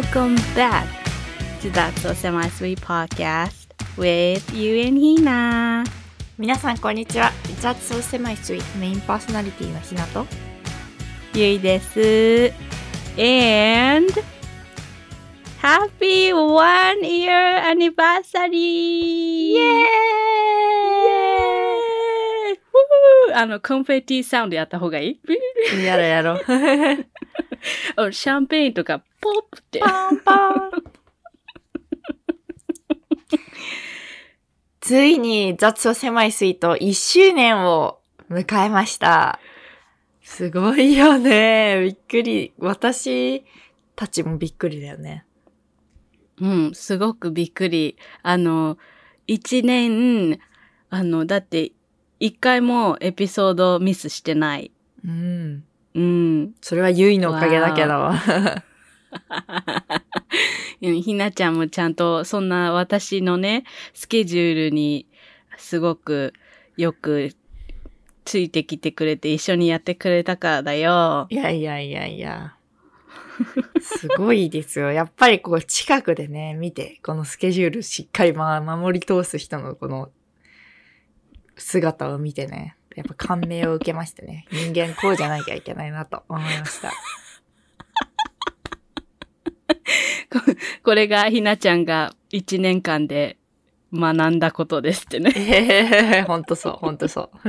Welcome back to That's So Semi Sweet Podcast with you and Hina. 皆さんこんにちは That's So Semi Sweet メインパーソナリティのひなとゆいです。And Happy One Year Anniversary! イエーイあの、コンフェティサウンドやった方がいいやろやろあシャンペーンとかポップって。パンパンついに雑を狭いスイート1周年を迎えました。すごいよね。びっくり。私たちもびっくりだよね。うん、すごくびっくり。あの、一年、あの、だって、一回もエピソードミスしてない。うん。うん。それはゆいのおかげだけど。ひなちゃんもちゃんと、そんな私のね、スケジュールにすごくよくついてきてくれて一緒にやってくれたからだよ。いやいやいやいや。すごいですよ。やっぱりこう近くでね、見て、このスケジュールしっかりまあ守り通す人のこの姿を見てね、やっぱ感銘を受けましてね。人間こうじゃなきゃいけないなと思いました。これがひなちゃんが一年間で学んだことですってね。ええほんとそう、ほんとそう。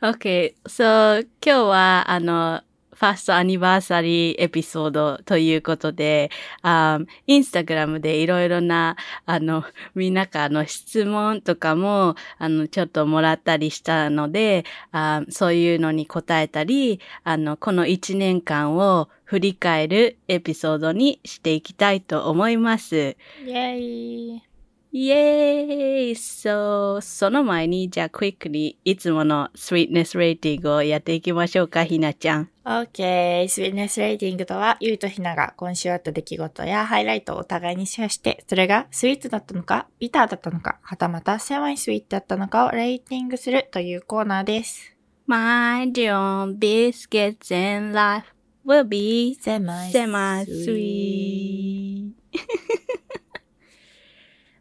Okay, so 今日はあの、ファーストアニバーサリーエピソードということで、あインスタグラムでいろいろな、あの、みんなからの質問とかも、あの、ちょっともらったりしたので、あそういうのに答えたり、あの、この一年間を振り返るエピソードにしていきたいと思います。イェイ。イエーイ !So, その前に、じゃあ、quickly、いつもの sweetness レーティングをやっていきましょうか、ひなちゃん。OK。スウィーネスレーティングとは、ゆいとひなが今週あった出来事やハイライトをお互いにシェアして、それがスイートだったのか、ビターだったのか、はたまたセマイスイートだったのかをレーティングするというコーナーです。My own biscuits and life will be セマ semi-sweet.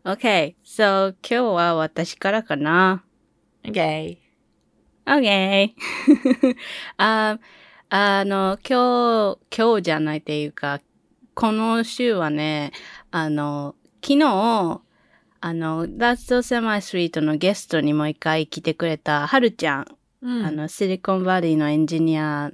Okay, so 今日は私からかな？OK。Okay. ああの、今日、今日じゃないっていうか、この週はね、あの、昨日、あの、So Semi Sweet のゲストにもう一回来てくれた、はるちゃん、うんあの、シリコンバレーのエンジニア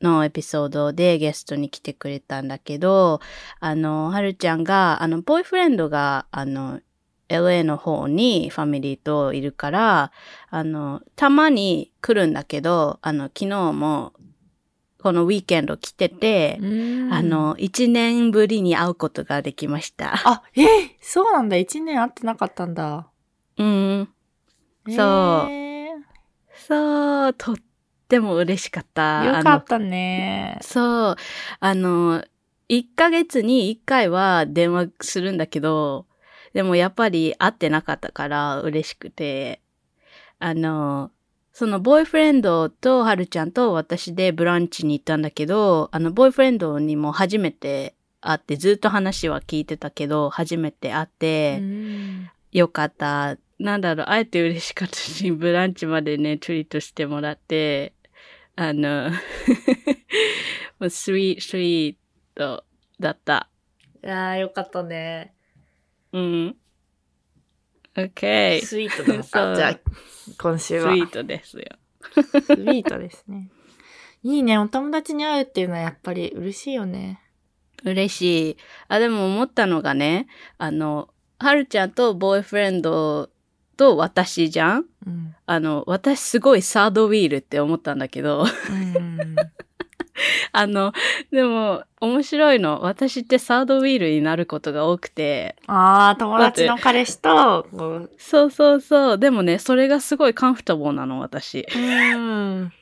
のエピソードでゲストに来てくれたんだけど、あの、はるちゃんが、あの、ボーイフレンドが、あの、LA の方にファミリーといるから、あの、たまに来るんだけど、あの、昨日も、このウィーケンド来てて、うんあ、の、一年ぶりに会うことができました。あ、えーそうなんだ。一年会ってなかったんだ。うん。そうえそう、とっても嬉しかった。ーよかったね。そう。あの、1ヶ月に1回は電話するんだけど、でもやっぱり会ってなかったから嬉しくて、あの、そのボーイフレンドとはるちゃんと私でブランチに行ったんだけど、あのボーイフレンドにも初めて会って、ずっと話は聞いてたけど、初めて会って、うんよかった。なんだろう、あえて嬉しかったし、ブランチまでね、ツイートしてもらって、あの、もうスイート、スイートだった。いやーよかったね。うん。OK。ススイートなのそうか。じゃあ、今週は。イートですよ。スイートですね。いいね。お友達に会うっていうのはやっぱり嬉しいよね。嬉しい。あ、でも思ったのがね、あの、はるちゃんとボーイフレンドと私じゃん？うん。あの、私すごいサードウィールって思ったんだけど、うん。あの、でも、面白いの。私ってサードウィールになることが多くて。ああ、友達の彼氏と、そうそうそう。でもね、それがすごいカンフタボーなの、私。うん。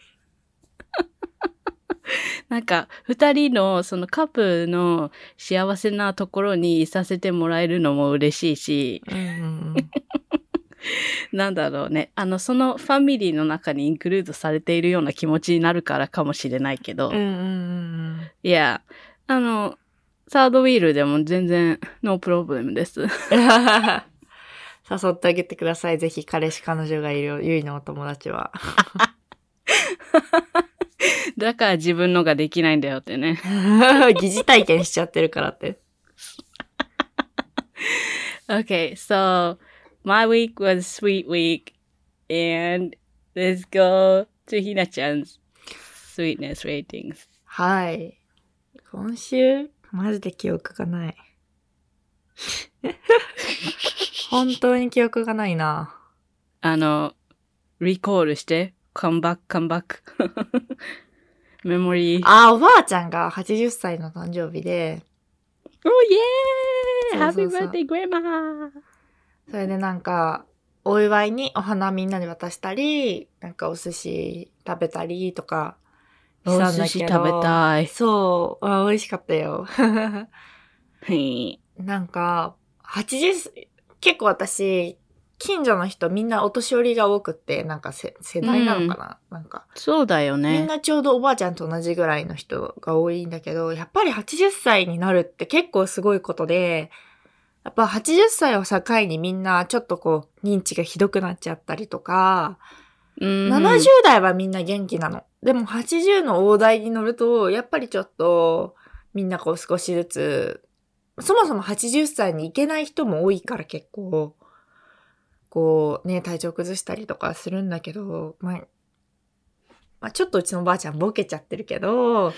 なんか、二人の、そのカップルの幸せなところにいさせてもらえるのも嬉しいし、うん。なんだろうね。あの、そのファミリーの中にインクルードされているような気持ちになるからかもしれないけど。うんうんうんいや、あの、サードウィールでも全然ノープロブレムです。うん。誘ってあげてください。ぜひ彼氏彼女がいるゆいのお友達は。だから自分のができないんだよってね。疑似体験しちゃってるからって。Okay, so my week was sweet week and let's go to Hina-chan's sweetness ratings. はい。今週、マジで記憶がない。本当に記憶がないな。あの、リコールして、come back, come back. メモリー。あ、おばあちゃんが80歳の誕生日で、Oh yeah! そう Happy そうそう birthday, grandma! それでなんか、お祝いにお花みんなに渡したり、なんかお寿司食べたりとかしおたんだけど。寿司食べたい。そう、あ美味しかったよ。はい。なんか、80、結構私、近所の人みんなお年寄りが多くって、なんかせ世代なのかな、なんか、そうだよみんね。なちょうどおばあちゃんと同じぐらいの人が多いんだけど、やっぱり80歳になるって結構すごいことで、やっぱ80歳を境にみんなちょっとこう認知がひどくなっちゃったりとか、うん70代はみんな元気なの。でも80の大台に乗ると、やっぱりちょっとみんなこう少しずつ、そもそも80歳に行けない人も多いから結構、こうね、体調崩したりとかするんだけど、まあ、まあ、ちょっとうちのおばあちゃんボケちゃってるけど、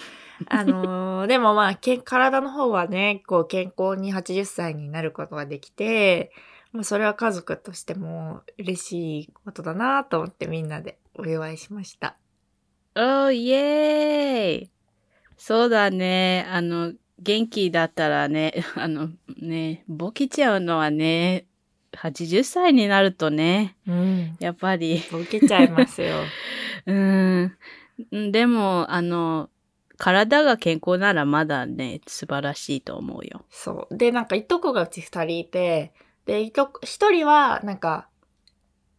あのーでもまあ、け体の方はね、こう健康に80歳になることができて、もうそれは家族としても嬉しいことだなと思ってみんなでお祝いしました。Oh, イエーイそうだね。あの、元気だったらね、あの、ね、ボケちゃうのはね、80歳になるとね、うん。やっぱり、ボケちゃいますよ。うん。でも、あの、体が健康ならまだね、素晴らしいと思うよ。そう。で、なんかいとこがうち二人いて、で、いとこ、一人はなんか、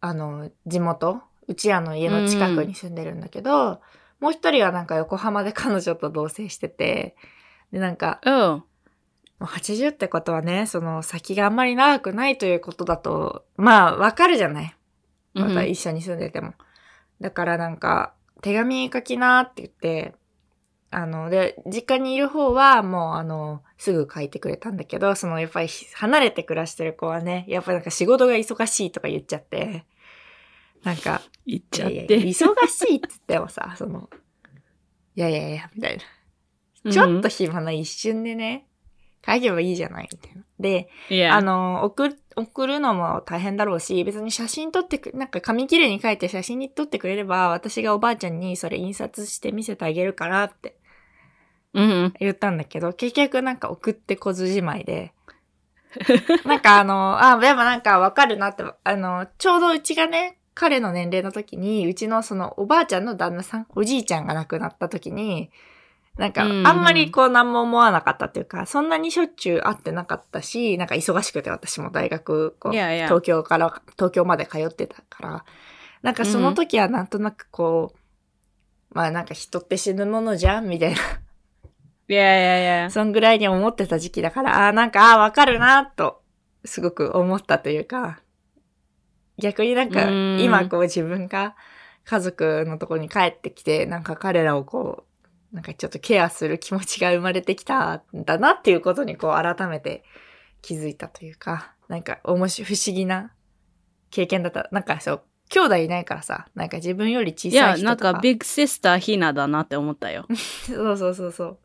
あの、地元、うちらの家の近くに住んでるんだけど、もう一人はなんか横浜で彼女と同棲してて、で、なんか、Oh, もう80ってことはね、その先があんまり長くないということだと、まあわかるじゃない？また一緒に住んでても。だからなんか、手紙書きなって言って、あの、で、実家にいる方はもうあの、すぐ書いてくれたんだけど、そのやっぱり離れて暮らしてる子はね、やっぱなんか仕事が忙しいとか言っちゃって、なんか、言っいやいやちゃって。忙しいって言ってもさ、その、いやいやいや、みたいな。ちょっと暇な一瞬でね、書けばいいじゃないみたいな。で、いや、あの、送る、送るのも大変だろうし、別に写真撮ってく、なんか紙切れに書いて写真に撮ってくれれば、私がおばあちゃんにそれ印刷して見せてあげるからってうんうん。言ったんだけど、結局なんか送ってこずじまいで、なんかあの、あ、でもなんかわかるなって、あの、ちょうどうちがね、彼の年齢の時に、うちのそのおばあちゃんの旦那さん、おじいちゃんが亡くなった時に、なんか、うんあんまりこう何も思わなかったっていうか、そんなにしょっちゅう会ってなかったし、なんか忙しくて私も大学、こう、東京から、東京まで通ってたから、なんかその時はなんとなくこう、まあなんか人って死ぬものじゃんみたいな、いやいやいや。そんぐらいに思ってた時期だから、あーなんか、あーわかるなと、すごく思ったというか、逆になんか、うん今こう自分が家族のところに帰ってきて、なんか彼らをこう、なんかちょっとケアする気持ちが生まれてきたんだなっていうことにこう改めて気づいたというか、なんか面白い、不思議な経験だった。なんかそう、兄弟いないからさ、なんか自分より小いや、さい人とか。なんかビッグシスターヒナだなって思ったよ。そうそうそうそう。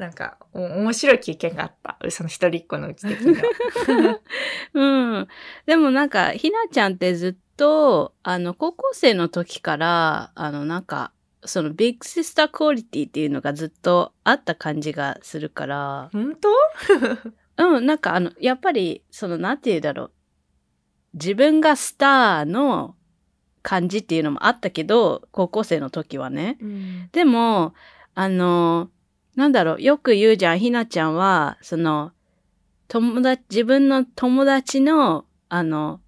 なんか、お面白い経験があった。その一人っ子のうち的には。うん。でもなんか、ひなちゃんってずっと、あの、高校生の時から、あの、なんか、そのビッグシスタークオリティっていうのがずっとあった感じがするから、本当？うん、なんかあの、やっぱり、その、なんて言うだろう。自分がスターの感じっていうのもあったけど、高校生の時はね。うん。でも、あの、なんだろう、よく言うじゃん、ひなちゃんは、その、友達、自分の友達の、あの、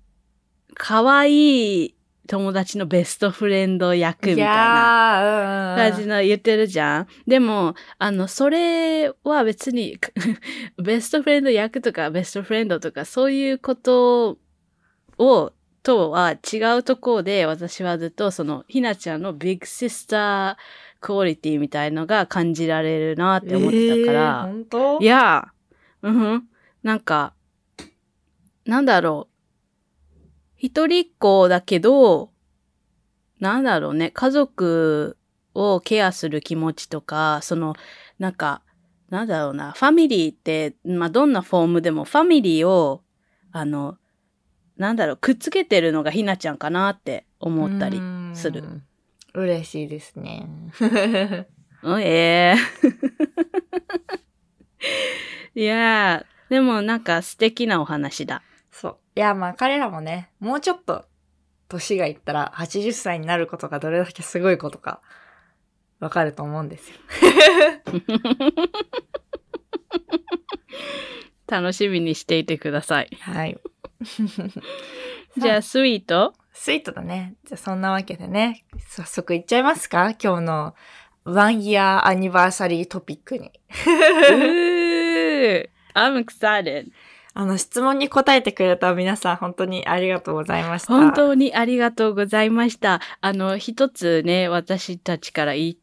可愛い友達のベストフレンド役みたいな。感じの言ってるじゃん。でも、あの、それは別に、ベストフレンド役とかベストフレンドとかそういうことを、とは違うところで私はずっとそのひなちゃんのビッグシスタークオリティみたいのが感じられるなって思ってたから。本当？いや、うんふん。なんか、なんだろう。一人っ子だけど、なんだろうね。家族をケアする気持ちとか、その、なんか、なんだろうな。ファミリーって、まあ、どんなフォームでもファミリーを、あの、なんだろう、くっつけてるのがひなちゃんかなって思ったりする。うん。嬉しいですね。うん、ええ いやー、でもなんか素敵なお話だ。そう。いや、まあ彼らもね、もうちょっと年がいったら80歳になることがどれだけすごいことかわかると思うんですよ。楽しみにしていてください。はい。じゃあ、スイート？スイートだね。じゃあそんなわけでね、早速いっちゃいますか？今日のワンイヤーアニバーサリートピックに。I'm excited. あの質問に答えてくれた皆さん本当にありがとうございました。本当にありがとうございました。あの、一つね、私たちから言い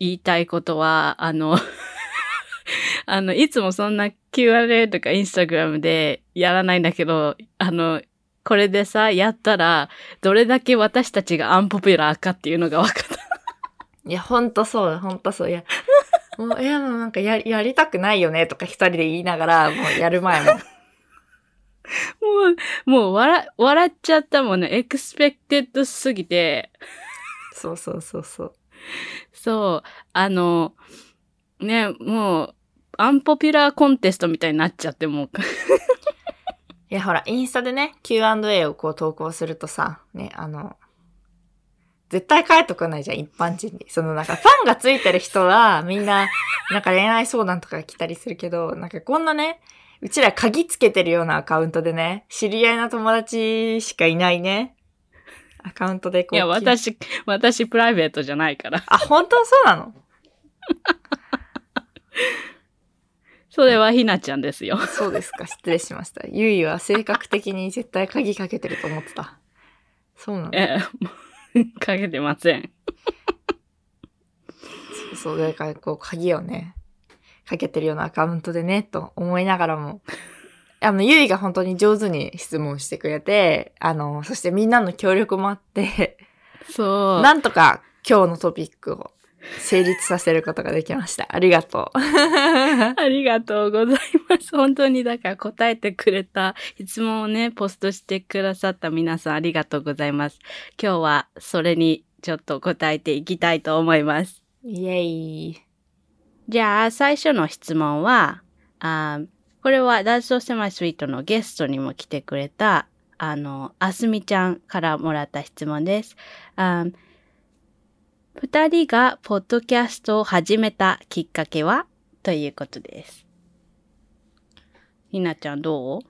言いたいことは、あの、あの、いつもそんな Q&A とかインスタグラムでやらないんだけど、あの、これでさ、やったら、どれだけ私たちがアンポピュラーかっていうのが分かった。いや、ほんとそう、ほんとそう。いや、もう、いや、もうなんかや、やりたくないよねとか一人で言いながら、もうやる前も。もう、もう笑、笑っちゃったもんね。 expected すぎて。そうそうそうそう。そう、あの、ね、もう、 unpopular contest みたいになっちゃって、もう。いや、ほら、インスタでね、Q&A をこう投稿するとさ、ね、あの、絶対返ってこないじゃん、一般人に。そのなんか、ファンがついてる人は、みんな、なんか恋愛相談とか来たりするけど、なんかこんなね、うちら鍵つけてるようなアカウントでね、知り合いの友達しかいないね、アカウントでこう。いや、私、私プライベートじゃないから。あ、本当？そうなの？それはひなちゃんですよ。そうですか、失礼しました。ゆいは性格的に絶対鍵かけてると思ってた。そうなのえ、かけてません。そう、だからこう鍵をね、かけてるようなアカウントでね、と思いながらも、あの、ゆいが本当に上手に質問してくれて、あの、そしてみんなの協力もあって、そう。なんとか今日のトピックを成立させることができました。ありがとう。ありがとうございます。本当にだから答えてくれた質問をね、ポストしてくださった皆さんありがとうございます。今日はそれにちょっと答えていきたいと思います。イェイ。じゃあ、最初の質問は、あこれは That's So Semi Sweet のゲストにも来てくれた、あの、あすみちゃんからもらった質問です。あ二人がポッドキャストを始めたきっかけは？ということです。ひなちゃんどう？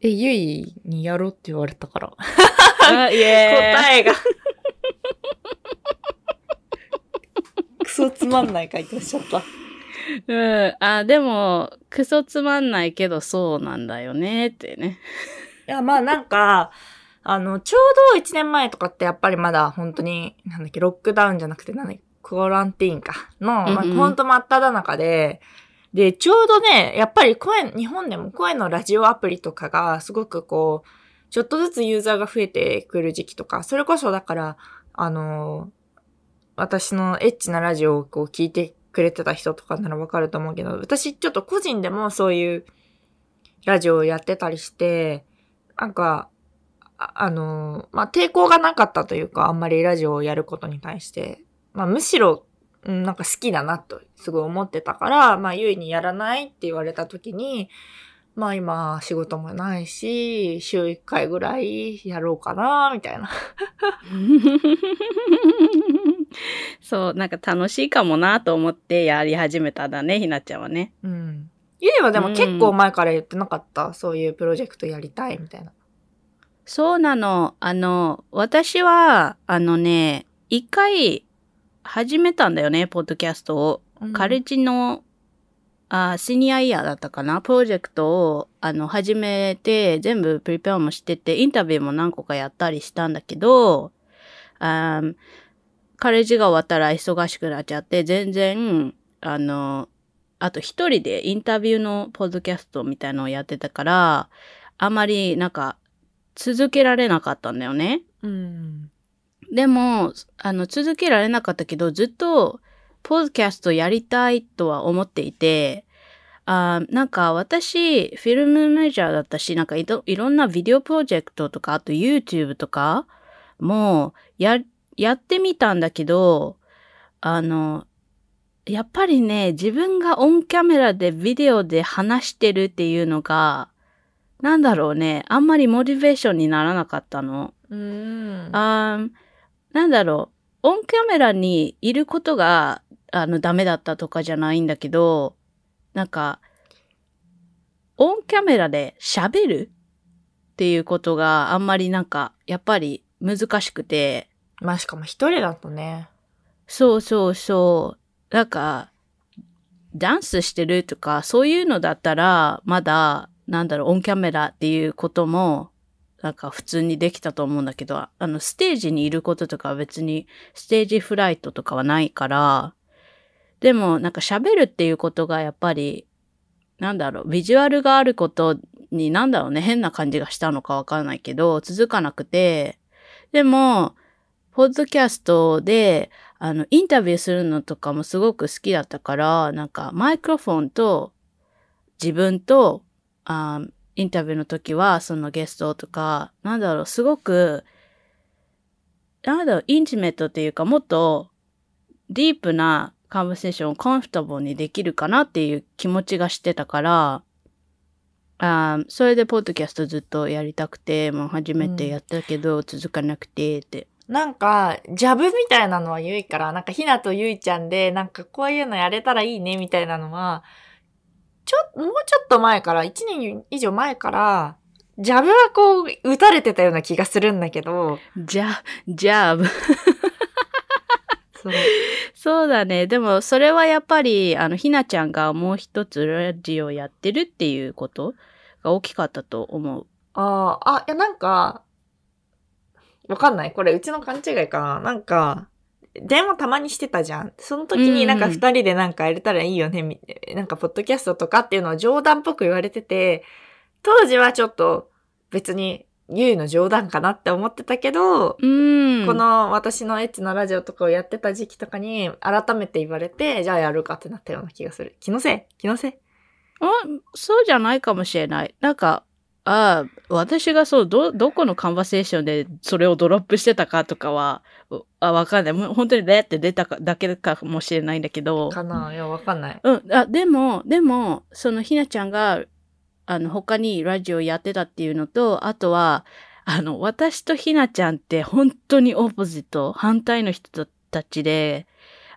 え、ゆいにやろうって言われたから。答えが。クソつまんない回答しちゃった。うん。あ、でも、クソつまんないけどそうなんだよねってね。いや、まあなんか、あの、ちょうど1年前とかってやっぱりまだ本当に、なんだっけ、ロックダウンじゃなくて、なんだっけ、クオランティーンか。の、まあ、うんうんほんと真っ只中で、で、ちょうどね、やっぱり声、日本でも声のラジオアプリとかがすごくこう、ちょっとずつユーザーが増えてくる時期とか、それこそだから、あの、私のエッチなラジオをこう聞いてくれてた人とかならわかると思うけど、私ちょっと個人でもそういうラジオをやってたりして、なんか、ああの、まあ、抵抗がなかったというか、あんまりラジオをやることに対して、まあ、むしろ、うんなんか好きだなと、すごい思ってたから、まあ、ゆいにやらないって言われた時に、まあ今仕事もないし、週1回ぐらいやろうかな、みたいな。そう、なんか楽しいかもなと思ってやり始めたんだね、ひなちゃんはね。うん。ゆいはでも結構前から言ってなかった、そういうプロジェクトやりたい、みたいな。そうなの。あの、私は、あのね、一回始めたんだよね、ポッドキャストを。うんカレッジの、あシニアイヤーだったかな？プロジェクトを、あの、始めて、全部プリペアもしてて、インタビューも何個かやったりしたんだけど、あーカレッジが終わったら忙しくなっちゃって、全然、あの、あと一人でインタビューのポッドキャストみたいのをやってたから、あんまりなんか続けられなかったんだよね。うん。でも、あの、続けられなかったけど、ずっと、ポッドキャストやりたいとは思っていて、あーなんか私、フィルムメジャーだったし、なんかいろいろんなビデオプロジェクトとか、あと YouTube とかもや、やってみたんだけど、あの、やっぱりね、自分がオンキャメラでビデオで話してるっていうのが、なんだろうね、あんまりモチベーションにならなかったの。うん。あーなんだろう、オンキャメラにいることが、あの、ダメだったとかじゃないんだけど、なんか、オンキャメラで喋るっていうことがあんまりなんか、やっぱり難しくて、まあしかも一人だとね。そうそうそう、なんか、ダンスしてるとか、そういうのだったら、まだ、なんだろう、オンキャメラっていうことも、なんか普通にできたと思うんだけど、あの、ステージにいることとかは別に、ステージフライトとかはないから、でも、なんか喋るっていうことがやっぱり、なんだろう、ビジュアルがあることになんだろうね、変な感じがしたのかわからないけど、続かなくて、でも、ポッドキャストで、あの、インタビューするのとかもすごく好きだったから、なんか、マイクロフォンと自分と、あインタビューの時は、そのゲストとか、なんだろう、すごく、なんだろう、インチメットっていうか、もっとディープなカンバセーションをコンフォタブルにできるかなっていう気持ちがしてたから、あーそれでポッドキャストずっとやりたくて、もう初めてやったけど、続かなくてって。なんか、ジャブみたいなのはゆいから、なんかひなとゆいちゃんで、なんかこういうのやれたらいいねみたいなのは、ちょ、もうちょっと前から、1年以上前から、ジャブはこう、打たれてたような気がするんだけど、じゃ、じゃあ、そう。そうだね。でも、それはやっぱり、あの、ひなちゃんがもう一つラジオやってるっていうことが大きかったと思う。ああ、あ、いやなんか、わかんない。これうちの勘違いかな。なんか、電話たまにしてたじゃん。その時になんかうんうん二人でなんかやれたらいいよね、みなんかポッドキャストとかっていうのを冗談っぽく言われてて、当時はちょっと別にゆいの冗談かなって思ってたけど、うん。こ、の私のエッチなラジオとかをやってた時期とかに改めて言われて、じゃあやるかってなったような気がする。気のせい？気のせい？あ、そうじゃないかもしれない。なんか、ああ、私がそう、ど、どこのカンバセーションでそれをドロップしてたかとかは、うあ、わかんない。もう本当にレって出たかだけかもしれないんだけど。かな？いや、わかんない。うん。あ、でも、でも、そのひなちゃんが、あの、他にラジオやってたっていうのと、あとは、あの、私とひなちゃんって本当にオポジット、反対の人たちで、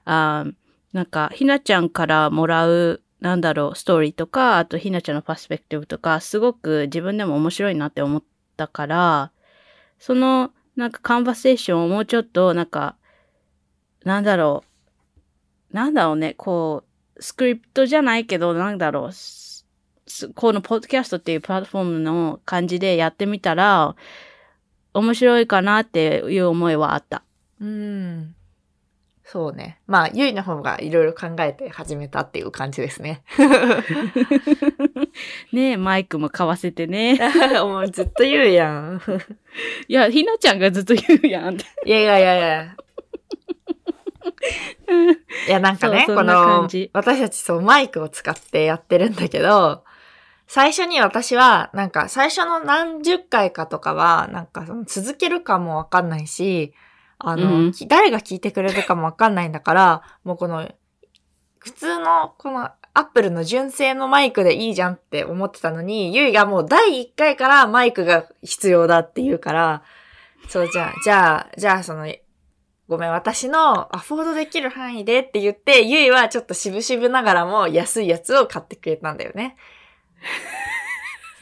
あなんか、ひなちゃんからもらう、なんだろう、ストーリーとか、あとひなちゃんのパースペクティブとか、すごく自分でも面白いなって思ったから、その、なんかカンバセーションをもうちょっと、なんか、なんだろう、なんだろうね、こう、スクリプトじゃないけど、なんだろう、このポッドキャストっていうプラットフォームの感じでやってみたら、面白いかなっていう思いはあった。うん。そうね。まあ、ゆいの方がいろいろ考えて始めたっていう感じですね。ねえ、マイクも買わせてね。もうずっと言うやん。いや、ひなちゃんがずっと言うやん。いやいやいやいや。いや、なんかね、このじ、私たちそうマイクを使ってやってるんだけど、最初に私は、なんか最初の何十回かとかは、なんかその続けるかもわかんないし、あの、うんき誰が聞いてくれるかもわかんないんだから、もうこの、普通の、この、アップルの純正のマイクでいいじゃんって思ってたのに、ゆいがもう第1回からマイクが必要だって言うから、そう、じゃあ、じゃあ、じゃあその、ごめん、私のアフォードできる範囲でって言って、ゆいはちょっと渋々ながらも安いやつを買ってくれたんだよね。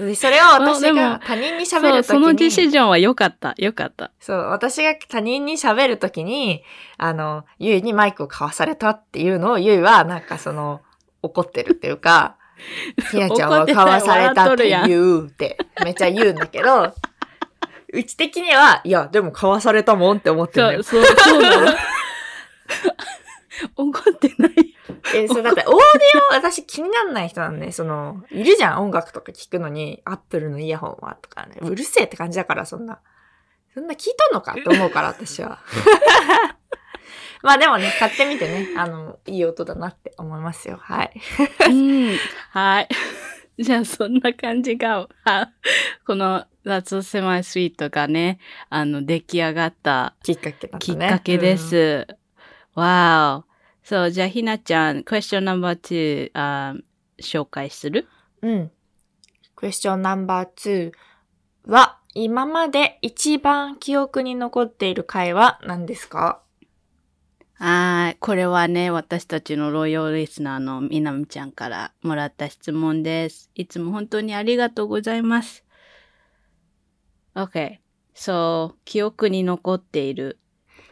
で、それを私が他人に喋るときそのディに、シジョンは良かった。良かった。そう、私が他人に喋るときに、あの、ゆいにマイクを交わされたっていうのを、ゆいはなんかその、怒ってるっていうか、ひなちゃんは交わされたって言うって、めっちゃ言うんだけど、うち的には、いや、でも交わされたもんって思ってるんだよ。そう、そう、そうなの。怒ってない。え、そう、だってオーディオ、私気になんない人なんで、その、いるじゃん、音楽とか聞くのに、アップルのイヤホンは、とかね。うるせえって感じだから、そんな。そんな聞いとんのか？って思うから、私は。まあでもね、買ってみてね、あの、いい音だなって思いますよ。はい。うん。はい。じゃあ、そんな感じが、あこの、That's a Semi Sweet がね、あの、出来上がったきっかけだったね。きっかけでうん。す。わ、wow. そう、じゃあ、ひなちゃん、question number two、あ紹介する？うん。クエスチョンナンバー2は、今まで一番記憶に残っている回は何ですか？はい。これはね、私たちのロイヤルリスナーのみなみちゃんからもらった質問です。いつも本当にありがとうございます。OK。そう、記憶に残っている。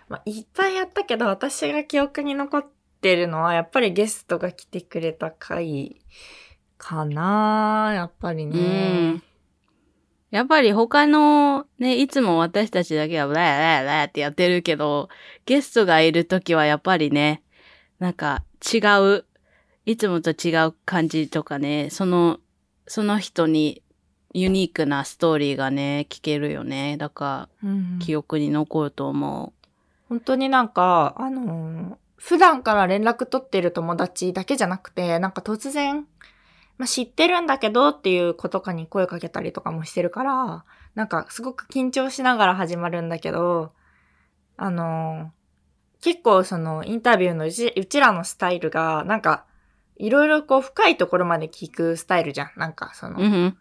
まあ、いっぱいやったけど、私が記憶に残ってるのは、やっぱりゲストが来てくれた回かなやっぱりうねん。。やっぱり他のね、いつも私たちだけはラララってやってるけど、ゲストがいるときはやっぱりね、なんか違う、いつもと違う感じとかね、その、その人にユニークなストーリーがね、聞けるよね。だから、うん記憶に残ると思本当になんか、あのー普段から連絡取ってる友達だけじゃなくて、なんか突然、まあ、知ってるんだけどっていう子とかに声かけたりとかもしてるから、なんかすごく緊張しながら始まるんだけど、あのー結構そのインタビューのうちうちらのスタイルが、なんか、いろいろこう深いところまで聞くスタイルじゃん。なんかその、う。うん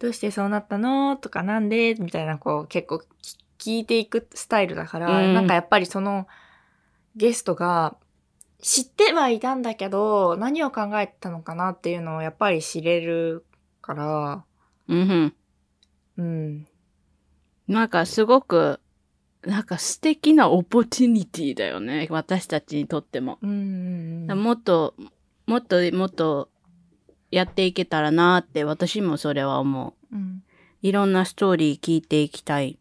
どうしてそうなったの？とかなんで？みたいなこう結構き聞いていくスタイルだから、うんなんかやっぱりそのゲストが知ってはいたんだけど何を考えてたのかなっていうのをやっぱり知れるから、うん。うん。うん。なんかすごく、なんか素敵なオポチュニティだよね。私たちにとっても。うんうんうん。もっと、もっともっとやっていけたらなって私もそれは思う。うんいろんなストーリー聞いていきたい。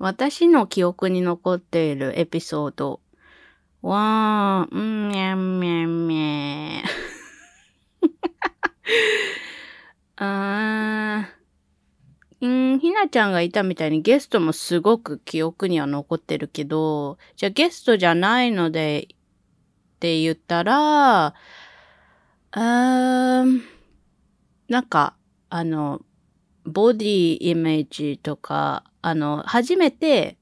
私の記憶に残っているエピソードは、うん、みゃんみゃんみゃん。あーうん、ひなちゃんがいたみたいにゲストもすごく記憶には残ってるけど、じゃあゲストじゃないのでって言ったら、うーん、なんか、あの、ボディイメージとか、あの、初めて、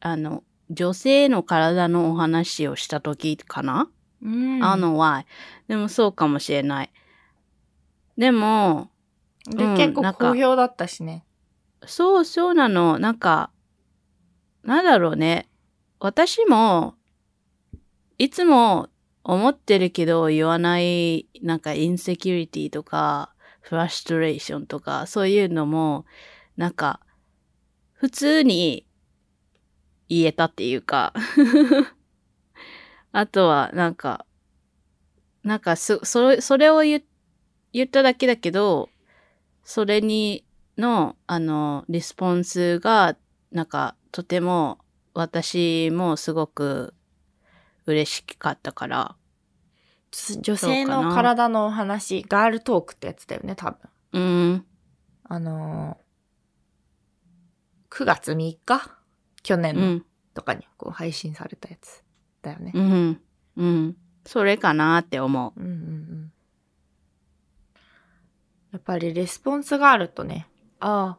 あの、女性の体のお話をした時かな、うん。あの why？でもそうかもしれない。でも、で、うん結構好評だったしね。そうそうなの。なんか、なんだろうね。私も、いつも思ってるけど言わない、なんかインセキュリティとか、フラストレーションとか、そういうのも、なんか、普通に言えたっていうか、あとは、なんか、なんかす、それ、それを言言っただけだけど、それに、の、あの、リスポンスが、なんか、とても、私もすごく嬉しかったから。女性の体のお話、ガールトークってやつだよね、多分。うん。あのー、9月3日去う年のん。とかにこう配信されたやつだよね。うん。うん。それかなって思う。うんうんうん。やっぱりレスポンスがあるとね、ああ、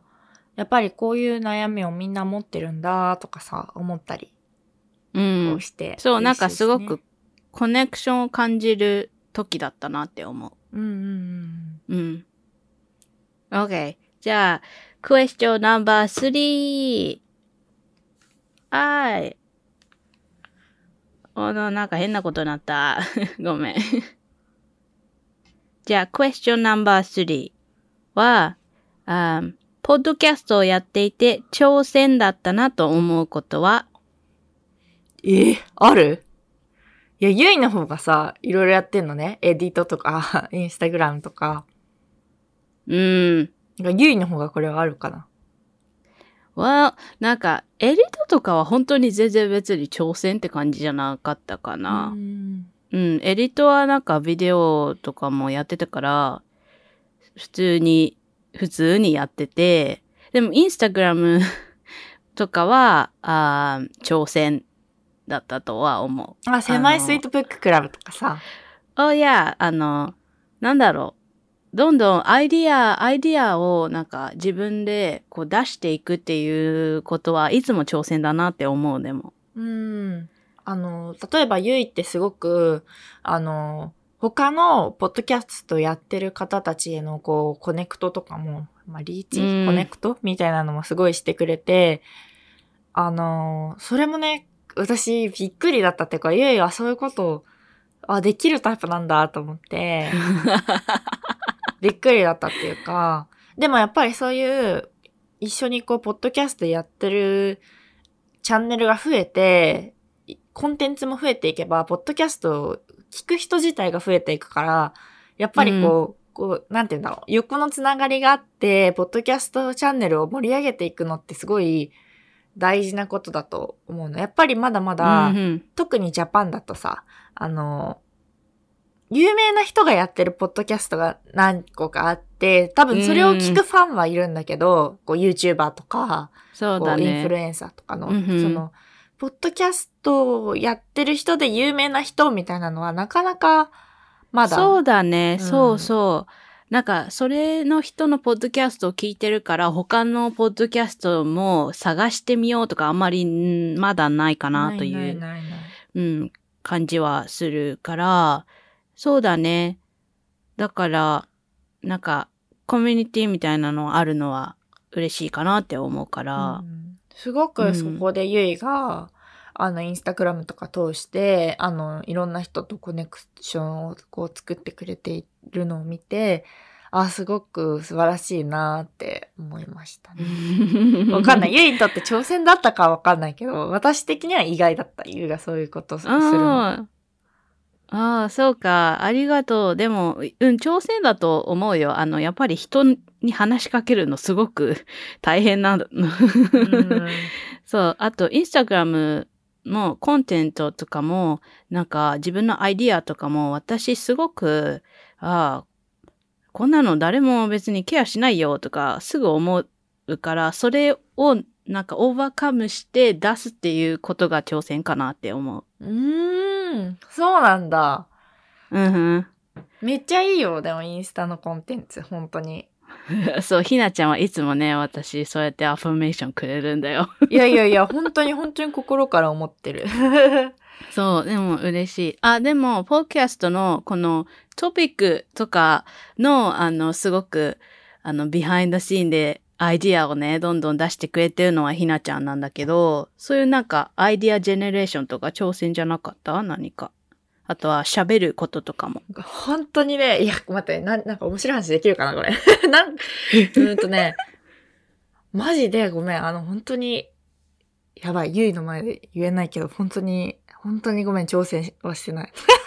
やっぱりこういう悩みをみんな持ってるんだとかさ、思ったりう。こうんして、そう、なんかすごくコネクションを感じる時だったなって思すね。うんうんう。うん。OK。じゃあ、クエスチョンナンバー3。はい。おの、なんか変なことになった。ごめん。じゃあ、クエスチョンナンバー3。は、あーポッドキャストをやっていて挑戦だったなと思うことは、えある？いや、ゆいの方がさ、いろいろやってんのね。エディットとか、インスタグラムとか。うん。なんかゆいの方がこれはあるかな。は、なんか、エディットとかは本当に全然別に挑戦って感じじゃなかったかな。うんうん、エディットはなんかビデオとかもやってたから、普通に、普通にやってて、でもインスタグラム とかは、あー挑戦だったとは思う。あ、狭い sweet book club とかさ。おいや、あの、なんだろう。どんどんアイディア、アイディアをなんか自分でこう出していくっていうことはいつも挑戦だなって思う、でも。うん。あの、例えばゆいってすごく、あの、他のポッドキャストやってる方たちへのこう、 connect とかも、まあ、 reach、うん connect みたいなのもすごいしてくれて、あの、それもね、私びっくりだったっていうか、ゆいはそういうことを、あ、できるタイプなんだと思って、びっくりだったっていうか、でもやっぱりそういう、一緒にこう、ポッドキャストやってるチャンネルが増えて、いコンテンツも増えていけば、ポッドキャストを聞く人自体が増えていくから、やっぱりこう、こう、なんて言うんだろう、横のつながりがあって、ポッドキャストチャンネルを盛り上げていくのってすごい大事なことだと思うの。やっぱりまだまだ、うんうん特にジャパンだとさ、あの、有名な人がやってるポッドキャストが何個かあって、多分それを聞くファンはいるんだけど、こう YouTuber とか、そうだこうインフルね。エンサーとかの、うんうんその、ポッドキャストをやってる人で有名な人みたいなのはなかなかまだ。そうだね、うんそうそう。なんか、それの人のポッドキャストを聞いてるから、他のポッドキャストも探してみようとか、あんまりんまだないかなという。うん、感じはするから、そうだね。だから、なんか、コミュニティみたいなのあるのは嬉しいかなって思うからう、んすごくそこでゆいが、あの、インスタグラムとか通して、あの、いろんな人とコネクションをこう作ってくれているのを見て、あ、すごく素晴らしいなって思いましたね。わかんない。ゆいにとって挑戦だったかはわかんないけど、私的には意外だった。ゆいがそういうことをするの。ああ。そうか。ありがとう。でも、うん、挑戦だと思うよ。あの、やっぱり人に話しかけるのすごく 大変なの。うんそう。あと、インスタグラムのコンテンツとかも、なんか自分のアイディアとかも、私すごく、ああ、こんなの誰も別にケアしないよとか、すぐ思うから、それをなんかオーバーカムして出すっていうことが挑戦かなって思う。うーん、そうなんだ。うん。めっちゃいいよ、でもインスタのコンテンツ、本当に。そう、ひなちゃんはいつもね、私、そうやってアファメーションくれるんだよ。いやいやいや、本当に 本当に心から思ってる。そう、でも嬉しい。あ、でも、ポッドキャストのこのトピックとかの、あの、すごく、あの、ビハインドシーンでアイディアをね、どんどん出してくれてるのはひなちゃんなんだけど、そういうなんか、アイディアジェネレーションとか挑戦じゃなかった？何か。あとは喋ることとかも。本当にね、いや、待って、ななんか面白い話できるかな、これ。なん、うーんとね、マジでごめん、あの、本当に、やばい、ゆいの前で言えないけど、本当に、本当にごめん、挑戦はしてない。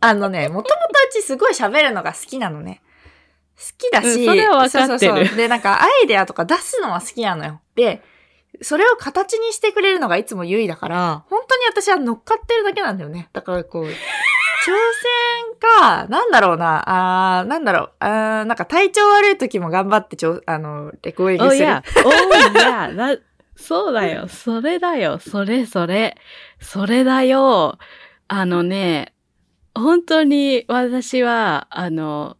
あのね、もともとうちすごい喋るのが好きなのね。好きだし、うんそれは分かってるそうそうそうで、なんかアイデアとか出すのは好きなのよ。で、それを形にしてくれるのがいつもゆいだから、本当に私は乗っかってるだけなんだよね。だからこう、挑戦か、なんだろうな、あーなんだろう、あーなんか体調悪い時も頑張ってちょ、あの、レコーディングする。おや、おや、な、そうだよ、それだよ、それそれ、それだよ。あのね、本当に私は、あの、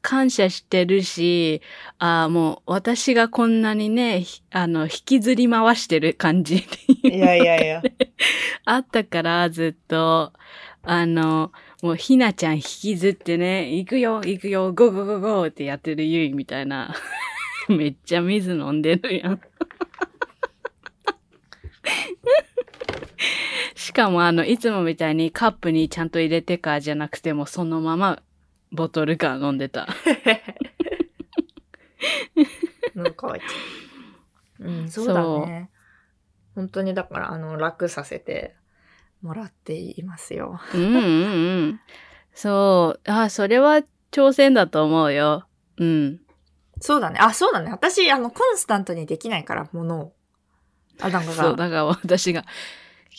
感謝してるし、あもう私がこんなにね、ひあの、引きずり回してる感じっていういやいやいや。あったから、ずっと。あの、もうひなちゃん引きずってね、行くよ、行くよ、 go go go go ってやってるゆいみたいな。めっちゃ水飲んでるやん。しかもあの、いつもみたいにカップにちゃんと入れてからじゃなくても、そのままボトルから飲んでた。喉乾いてる。うん、そうだね。本当にだから、あの、楽させてもらっていますよ。うんうんうん。そう。あ、それは挑戦だと思うよ。うん。そうだね。あ、そうだね。私、あの、コンスタントにできないから、ものを。あ、なんかそう、さ、だから私が、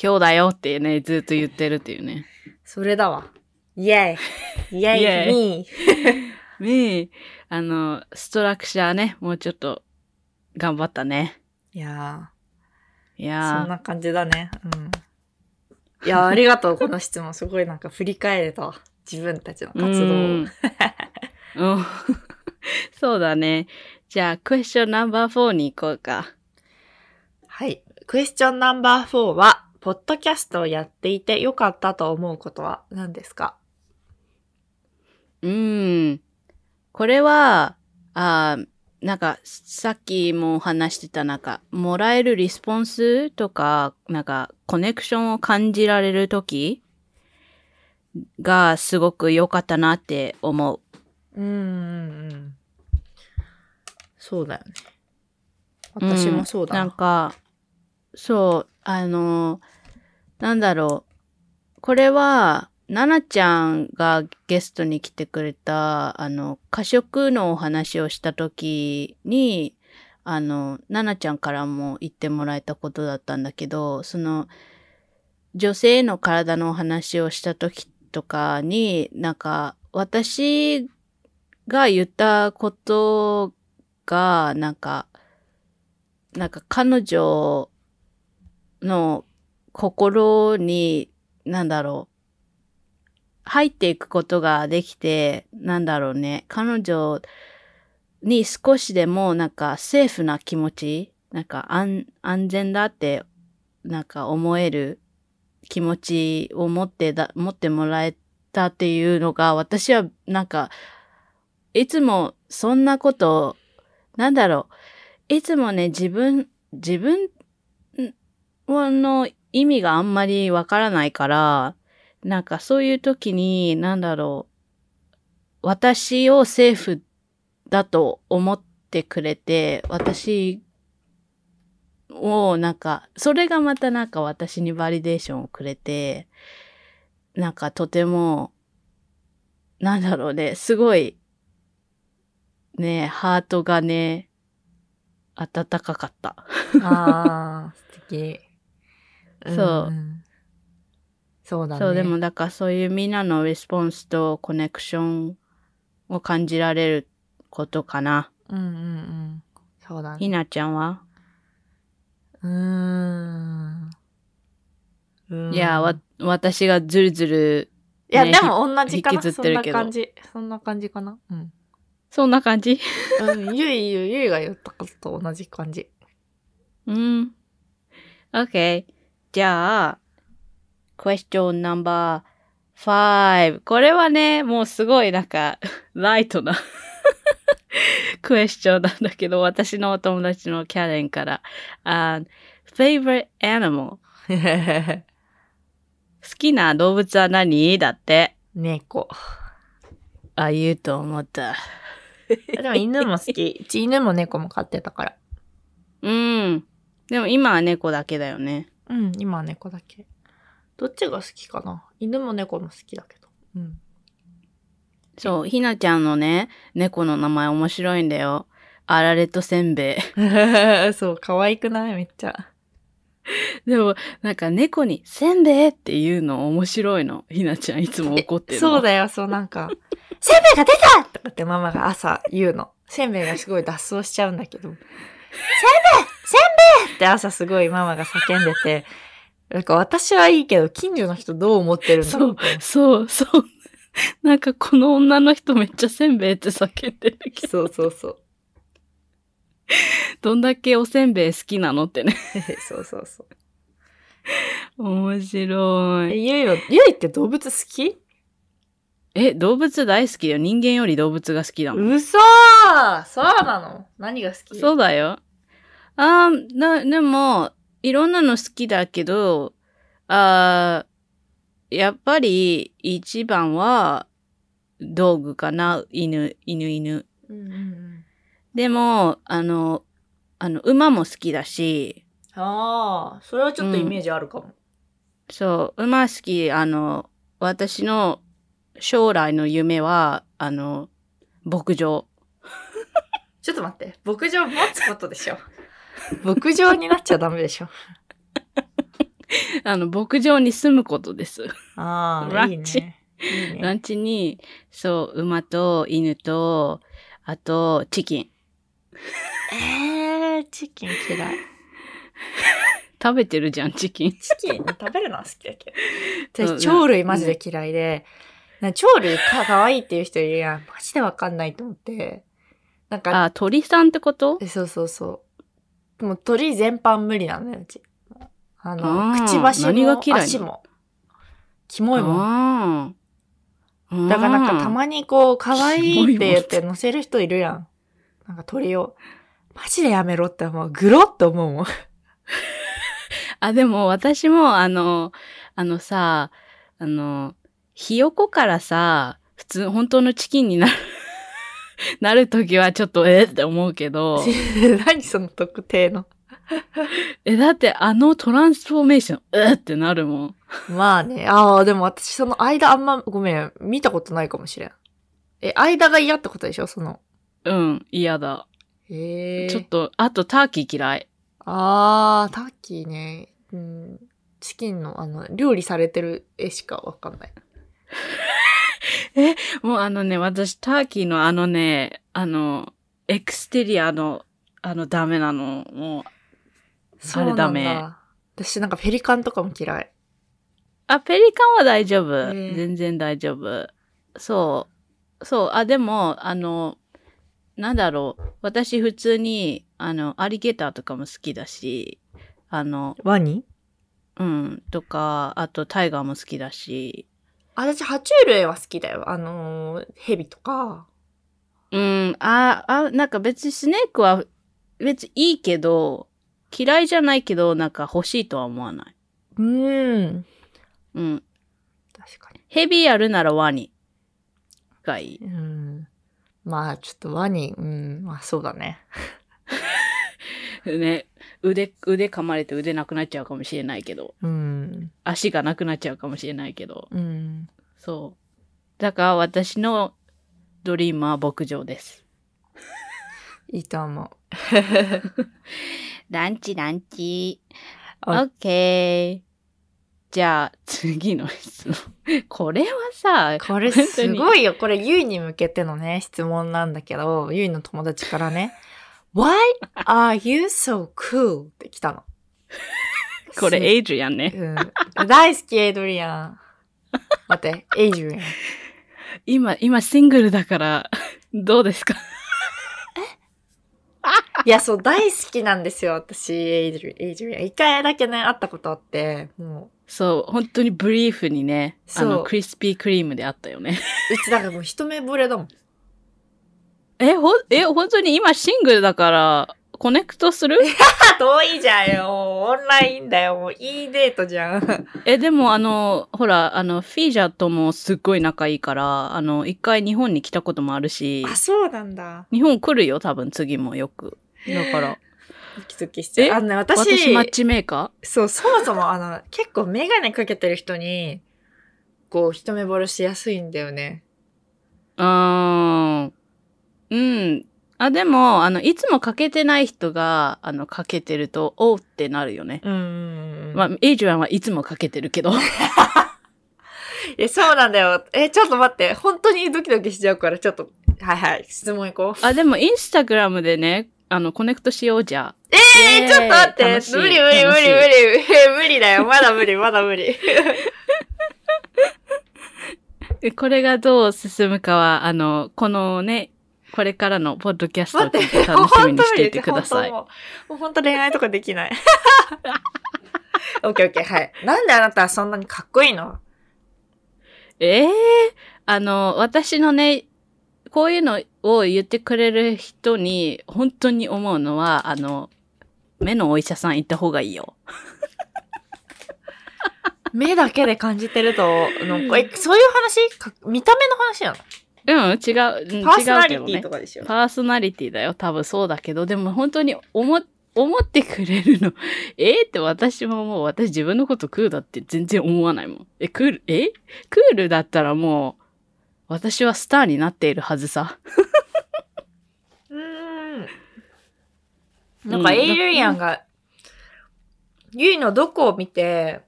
今日だよってね、ずっと言ってるっていうね。それだわ。イェイイェイイェイミーねえ、あの、ストラクチャーね、もうちょっと頑張ったね。いやいー、そやー、んな感じだね。うん。いやー、ありがとう。この質問。すごいなんか振り返れた。自分たちの活動を。うん うんそうだね。じゃあ、クエスチョンナンバー4に行こうか。はい。クエスチョンナンバー4は、ポッドキャストをやっていて良かったと思うことは何ですか？うん。これは、あーなんか、さっきも話してた、なんか、もらえるリスポンスとか、なんか、コネクションを感じられるときがすごく良かったなって思う。うんうんうん。そうだよね。私もそうだな。なんか、そう、あの、なんだろう。これは、ななちゃんがゲストに来てくれた、あの、過食のお話をした時に、あの、ななちゃんからも言ってもらえたことだったんだけど、その、女性の体のお話をした時とかに、なんか、私が言ったことが、なんか、なんか彼女の心に、なんだろう、入っていくことができて、なんだろうね、彼女に少しでもなんかセーフな気持ち、なんか安安全だって、なんか思える気持ちを持ってだ、持ってもらえたっていうのが、私はなんか、いつもそんなこと、なんだろう、いつもね、自分、自分の意味があんまりわからないから、なんかそういう時に、なんだろう、私をセーフだと思ってくれて、私をなんか、それがまたなんか私に validation をくれて、なんかとても、なんだろうね、すごい、ね、ハートがね、温かかった。ああ、素敵。そうんそうだね。そう、でもだからそういうみんなのレスポンスとコネクションを感じられることかな。うんうんうん。そうだね。ひなちゃんは、うーん。いや、わ、私がずるずる、いや、ねでも同じかな。引きずってるけどそんな感じ。そんな感じかな。うん。そんな感じ？うん、ゆいゆい、ゆいが言ったことと同じ感じ。うん。OK。じゃあ、question number five。これはね、もうすごいなんか、ライトなクエスチョンなんだけど、私のお友達のキャレンから、あ favorite animal。好きな動物は何？だって。猫。あ、言うと思った。でも犬も好き。うち犬も猫も飼ってたから。うん。でも今は猫だけだよね。うん、今は猫だけ。どっちが好きかな？犬も猫も好きだけど。うん。そう、ひなちゃんのね、猫の名前面白いんだよ。あられとせんべい。そう、可愛くない？めっちゃ。でも、なんか猫に、せんべいって言うの面白いの。ひなちゃんいつも怒ってるの。そうだよ、そうなんか、せんべいが出たとかってママが朝言うの。せんべいがすごい脱走しちゃうんだけど、せんべいって朝すごいママが叫んでて、なんか私はいいけど、近所の人どう思ってるんだろうってそう、そう。なんかこの女の人めっちゃせんべいって叫んでるけど、そうそうそう。どんだけおせんべい好きなのってね。そうそうそう。面白え、い。ゆいは、ゆいって動物好き？え、動物大好きだよ。人間より動物が好きだもん。嘘ーそうなの？何が好き？そうだよ。あーな、でも、いろんなの好きだけど、あーやっぱり一番は道具かな犬、犬、犬。うんうんうん。でも、あの、あの、馬も好きだし、ああ、それはちょっとイメージあるかも。そう、馬好き、あの、私の将来の夢は、あの、牧場。ちょっと待って。牧場持つことでしょ。牧場になっちゃダメでしょ。あの、牧場に住むことです。ああ、いいランチね。いいラね。ンチに、そう、馬と犬と、あと、チキン。えー、チキン嫌い。食べてるじゃん、チキン。チキン食べるのは好きだけど。うん私、鳥類マジで嫌いで、な鳥類か可愛いっていう人いるやん。マジでわかんないと思って。なんか、あ、鳥さんってこと？えそうそうそう。もう鳥全般無理なのよ、うち。あの、あーくちばしも何が嫌いなの？足も。キモいもん。ああ。だからなんかたに。まにこう、可愛いって言っキて乗せる人いるやん。なんか鳥を。マジでやめろって思う。グロって思うもん。あ、でも私もあの、あのさ、あの、ひよこからさ、普通、本当のチキンになる、なるときはちょっとえって思うけど、何その特定の？え、だってあのトランスフォーメーション、えってなるもん。まあね。ああ、でも私その間あんま、ごめん、見たことないかもしれん。え、間が嫌ってことでしょ？その。うん、嫌だ。へえ。ちょっと、あとターキー嫌い。あー、タッキーね。うん。チキンの、あの、料理されてる絵しかわかんない。もうあのね、私ターキーのあのね、あの、エクステリアの、あのダメなの、もう、そうなんだ。ダメ私なんかペリカンとかも嫌い。あ、ペリカンは大丈夫。え全然大丈夫。そう。そう。あ、でも、あの、なんだろう。私普通に、あの、アリゲーターとかも好きだし、あの、ワニ？うん、とか、あとタイガーも好きだし、あ、私、爬虫類は好きだよ。あのー、ヘビとか。うん、あ、あ、なんか別にスネークは別にいいけど、嫌いじゃないけど、なんか欲しいとは思わない。うーん。うん。確かに。ヘビやるならワニがいい。うん。まあ、ちょっとワニ、うん、まあそうだね。ね、腕、腕噛まれて腕なくなっちゃうかもしれないけど、うん。足がなくなっちゃうかもしれないけど、うん。そう。だから私のドリームは牧場です。いいと思う。ランチランチ。オあッケー。じゃあ、次の質問。これはさ、これすごいよ。これ、ゆいに向けてのね、質問なんだけど、ゆいの友達からね、Why are you so cool? って来たの。これエイジュやんね。うん。大好き、エイドリアン。待って、エイジュリアン。今、今シングルだから、どうですか？いや、そう、大好きなんですよ、私、エイジュエイジュリアン。一回だけね、会ったことあって、もそう、本当にブリーフにね、あの、クリスピークリームであったよね。う、うちだからもう一目惚れだもん。え、ほ、え、本当に今シングルだから、コネクトする？遠いじゃんよ。オンラインだよ。もういいデートじゃん。え、でもあの、ほら、あの、フィージャーともすっごい仲いいから、あの、一回日本に来たこともあるし、あ、そうなんだ。日本来るよ、多分次もよく。だから、ドキドキしちゃう。えあのね、私、私マッチメーカそう、そもそもあの、結構メガネかけてる人に、こう、一目惚れしやすいんだよね。ーうーん。うん。あ、でも、あの、いつもかけてない人が、あの、かけてると、おうってなるよね。うん。まあ、エイジュアンはいつもかけてるけど。え、そうなんだよ。え、ちょっと待って。本当にドキドキしちゃうから、ちょっと、はいはい、質問いこう。あ、でも、インスタグラムでね、あの、コネクトしようじゃあ。えー、ちょっと待って。無理無理無理無理。え無理だよ。まだ無理、まだ無理。でこれがどう進むかは、あの、このね、これからのポッドキャストを楽しみにしていてください。本当もう本当恋愛とかできない。オッケーオッケー、はい。なんであなたはそんなにかっこいいの？ええあの、私のね、こういうのを言ってくれる人に本当に思うのは、あの、目のお医者さん行った方がいいよ。目だけで感じてると、なんかえ、そういう話？か見た目の話なのうん、違う、うんパーソナリティと。かでしょ。パーソナリティだよ。多分そうだけど、でも本当に思、思ってくれるの。えーって私ももう私自分のことクールだって全然思わないもん。え、クール、え？クールだったらもう、私はスターになっているはずさ。うーん。なんかエイリアンが、ユイのどこを見て、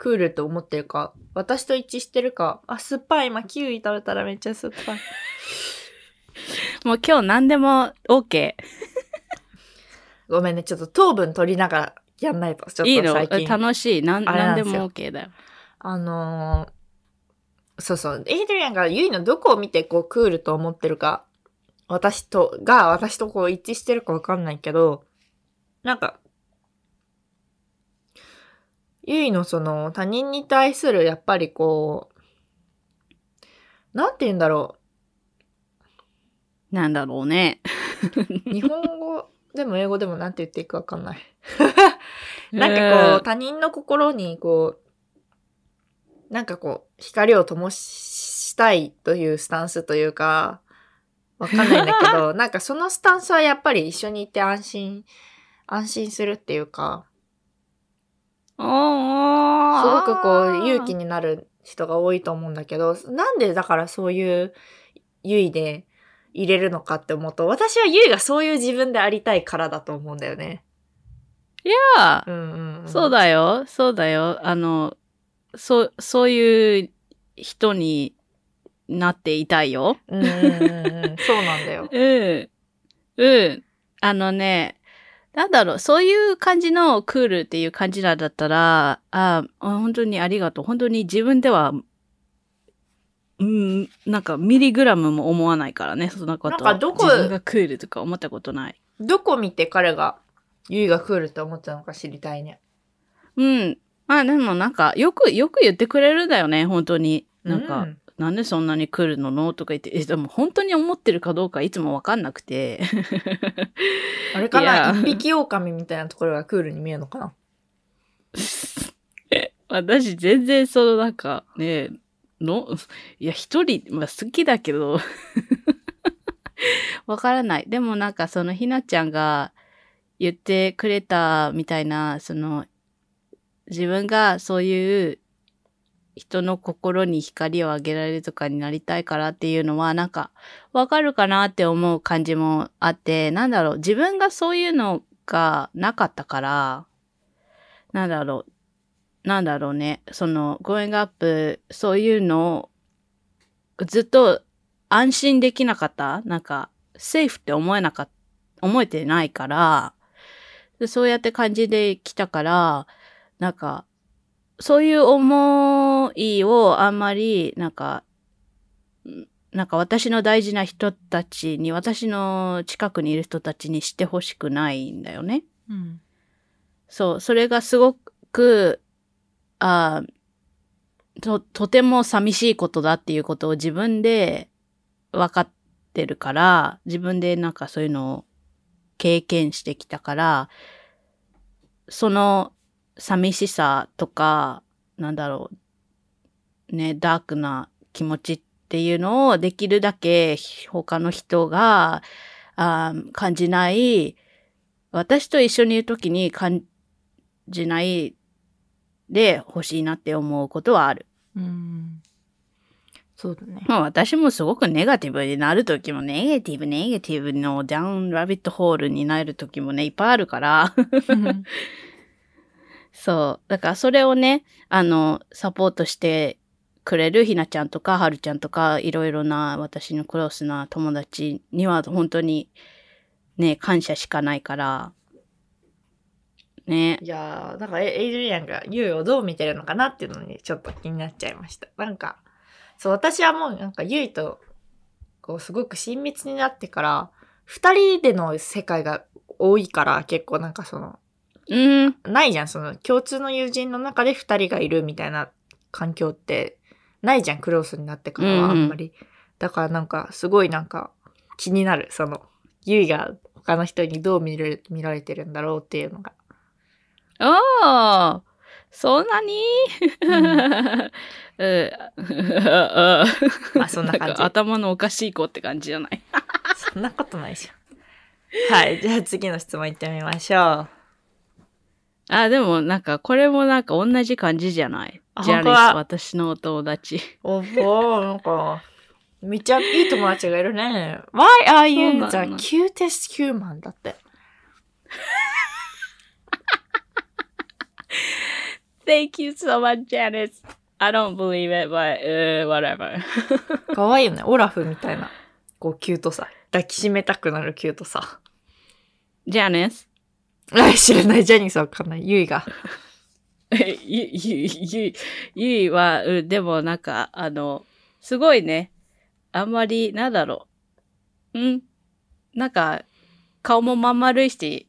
クールと思ってるか、私と一致してるか、あ、酸っぱい。今、キウイ食べたらめっちゃ酸っぱい。もう今日何でも OK。ごめんね、ちょっと糖分取りながらやんないと、ちょっいいの？と最近。楽しい。なんあれな何でんですよも OK だよ。あのーそうそう、エイドリアンがユイのどこを見てこうクールと思ってるか、私と、が私とこう一致してるかわかんないけど、なんか、ユイのその他人に対するやっぱりこう、なんて言うんだろなんだろうね。う。日本語でも英語でもなんて言っていいかわかんない。なんかこう、他人の心にこう、なんかこう、光を灯したいというスタンスというか、わかんないんだけど、なんかそのスタンスはやっぱり一緒にいて安心、安心するっていうか、すごくこう勇気になる人が多いと思うんだけど、なんでだからそういうゆいで入れるのかって思うと、私はゆいがそういう自分でありたいからだと思うんだよね。あうんうん、うん。そうだよ。そうだよ。あの、そう、そういう人になっていたいよ。うんうんうんうん。そうなんだよ。うん。うん。あのね、なんだろう、そういう感じのクールっていう感じなんだったら、あ本当にありがとう。本当に自分では、うん、なんかミリグラムも思わないからね、そんなこと。なんかどこ自分がクールとか思ったことない。どこ見て彼が、ゆいがクールって思ったのか知りたいね。うん。まあでもなんか、よく、よく言ってくれるんだよね、本当に。なんか、うなんでそんなに来るの？のとか言って、え、でも本当に思ってるかどうかいつもわかんなくて。あれかな？一匹狼みたいなところがクールに見えるのかな？私全然そのなんかね、の、いや一人、まあ好きだけど、わからない。でもなんかそのひなちゃんが言ってくれたみたいな、その、自分がそういう人の心に光をあげられるとかになりたいからっていうのはなんかわかるかなって思う感じもあって、なんだろう、自分がそういうのがなかったから、なんだろう、なんだろうね、その、going up、そういうのをずっと安心できなかったなんか、セーフって思えなかった、思えてないから、そうやって感じで来たから、なんか、そういう思いをあんまり、なんか、んなんか私の大事な人たちに、私の近くにいる人たちにしてほしくないんだよね。うん。そう、それがすごく、あーと、とても寂しいことだっていうことを自分で分かってるから、自分でなんかそういうのを経験してきたから、その寂しさとか、なんだろう、ね、ダークな気持ちっていうのをできるだけ他の人があー感じない、私と一緒にいるときに感じないで欲しいなって思うことはある。うん。そうだね。まあ私もすごくネガティブになるときもネガティブ、ネガティブのダウンラビットホールになるときもね、いっぱいあるから。そう。だからそれをね、あの、サポートしてくれるひなちゃんとかはるちゃんとか、いろいろな私のクロスな友達には本当にね、感謝しかないから。ね。いやー、だからエイドリアンがユイをどう見てるのかなっていうのにちょっと気になっちゃいました。なんか、そう、私はもうなんかユイと、こう、すごく親密になってから、二人での世界が多いから、結構なんかその、うん。ないじゃん、その、共通の友人の中で二人がいるみたいな環境って、ないじゃん、クロースになってからはあんまり。だからなんか、すごいなんか、気になる、その、ユイが他の人にどう見れる見られてるんだろうっていうのが。ああ。そんなに？うん あそんな感じか頭のおかしい子って感じじゃない？そんなことないじゃん。はい。じゃあ次の質問いってみましょう。あ、でもなんか、これもなんか同じ感じじゃない？あジャニス、本当だ私のお友達。おおなんか、めっちゃいい友達がいるね。Why are you そうな the の cutest human? だって。Thank you so much, Janice. I don't believe it, but、uh, whatever. かわいいよね。オラフみたいな、こう、キュートさ。抱きしめたくなるキュートさ。Janice? あ 知らない。ジャニーさんわかんない。ゆいが。ゆ、ゆ、ゆ、ゆいは、うんでもなんか、あの、すごいね。あんまり、なんだろう。うん？なんか、顔もまん丸いし、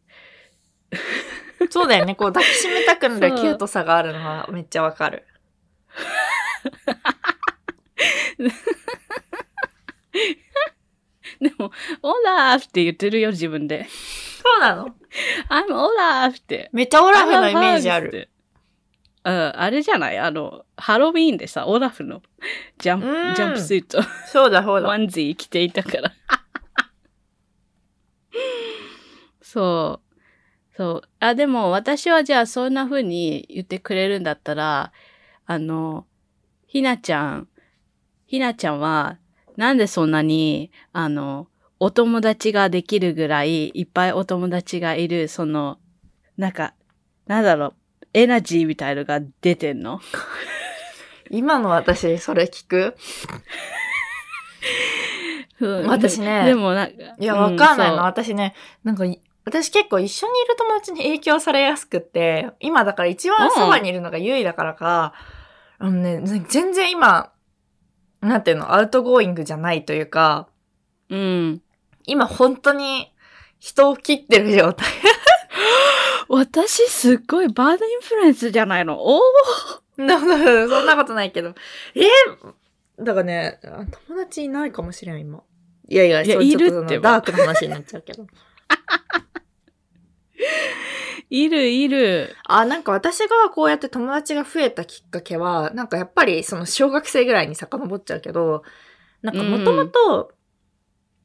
そうだよね。こう、抱きしめたくなる キュートさがあるのはめっちゃわかる。でも、オラーフって言ってるよ、自分で。そうなの？I'm オラーフって。めっちゃオラフのイメージある。て。うん、あれじゃない？あの、ハロウィーンでさ、オラフのジャンうんプ、ジャンプスーツ、そうだ、そうだ。ワンズィ着ていたから。そう。そう。あ、でも私はじゃあそんな風に言ってくれるんだったら、あの、ひなちゃん、ひなちゃんは、なんでそんなに、あの、お友達ができるぐらいいっぱいお友達がいる、その、なんか、なんだろう、エナジーみたいのが出てんの？今の私、それ聞く？うん私ねでもなんか。いや、わかんないの。うそう私ね、なんかい、私結構一緒にいる友達に影響されやすくって、今だから一番そばにいるのがゆいだからか、あのね、全然今、なんていうの、 outgoing じゃないというか、うん。今本当に人を切ってる状態。私すっごい bad influence じゃないの？おおな そんなことないけど。えだからね、あ友達いないかもしれん、今。いやいや、いやそういるってダークな話になっちゃうけど。いるいる。あ、なんか私がこうやって友達が増えたきっかけは、なんかやっぱりその小学生ぐらいに遡っちゃうけど、なんかもともと、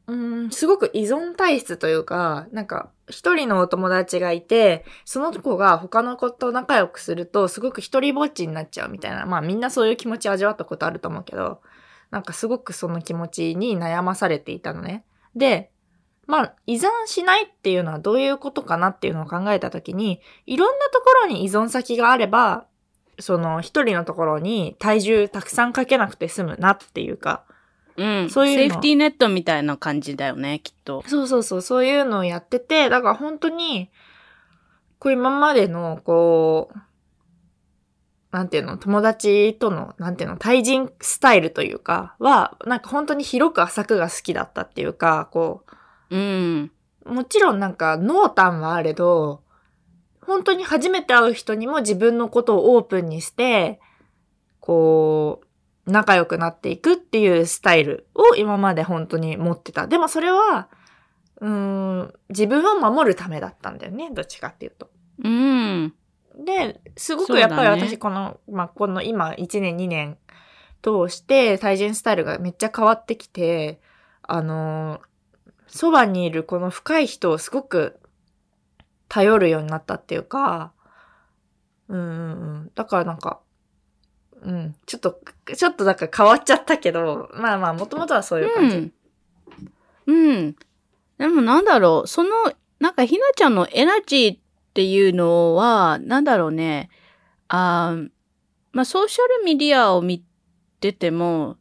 うん、すごく依存体質というか、なんか一人のお友達がいて、その子が他の子と仲良くすると、すごく一人ぼっちになっちゃうみたいな。まあみんなそういう気持ち味わったことあると思うけど、なんかすごくその気持ちに悩まされていたのね。で、まあ、依存しないっていうのはどういうことかなっていうのを考えたときに、いろんなところに依存先があれば、その一人のところに体重たくさんかけなくて済むなっていうか、うん。そういうのセーフティーネットみたいな感じだよね、きっと。そうそうそう、そういうのをやってて、だから本当に、こう今までの、こう、なんていうの、友達との、なんていうの、対人スタイルというか、は、なんか本当に広く浅くが好きだったっていうか、こうん。う、もちろんなんか濃淡はあれど、本当に初めて会う人にも自分のことをオープンにして、こう、仲良くなっていくっていうスタイルを今まで本当に持ってた。でもそれは、うーん、自分を守るためだったんだよね。どっちかっていうと。うん。で、すごくやっぱり私この、まあ、この今1年2年通して対人スタイルがめっちゃ変わってきて、あの、そばにいるこの深い人をすごく頼るようになったっていうか、うんうんうん。だからなんか、うん、ちょっと、ちょっとだか変わっちゃったけど、まあまあ、もともとはそういう感じ。うん。うん。でもなんだろう、その、なんかひなちゃんのエナジーっていうのは、なんだろうね、あまあソーシャルメディアを見てても、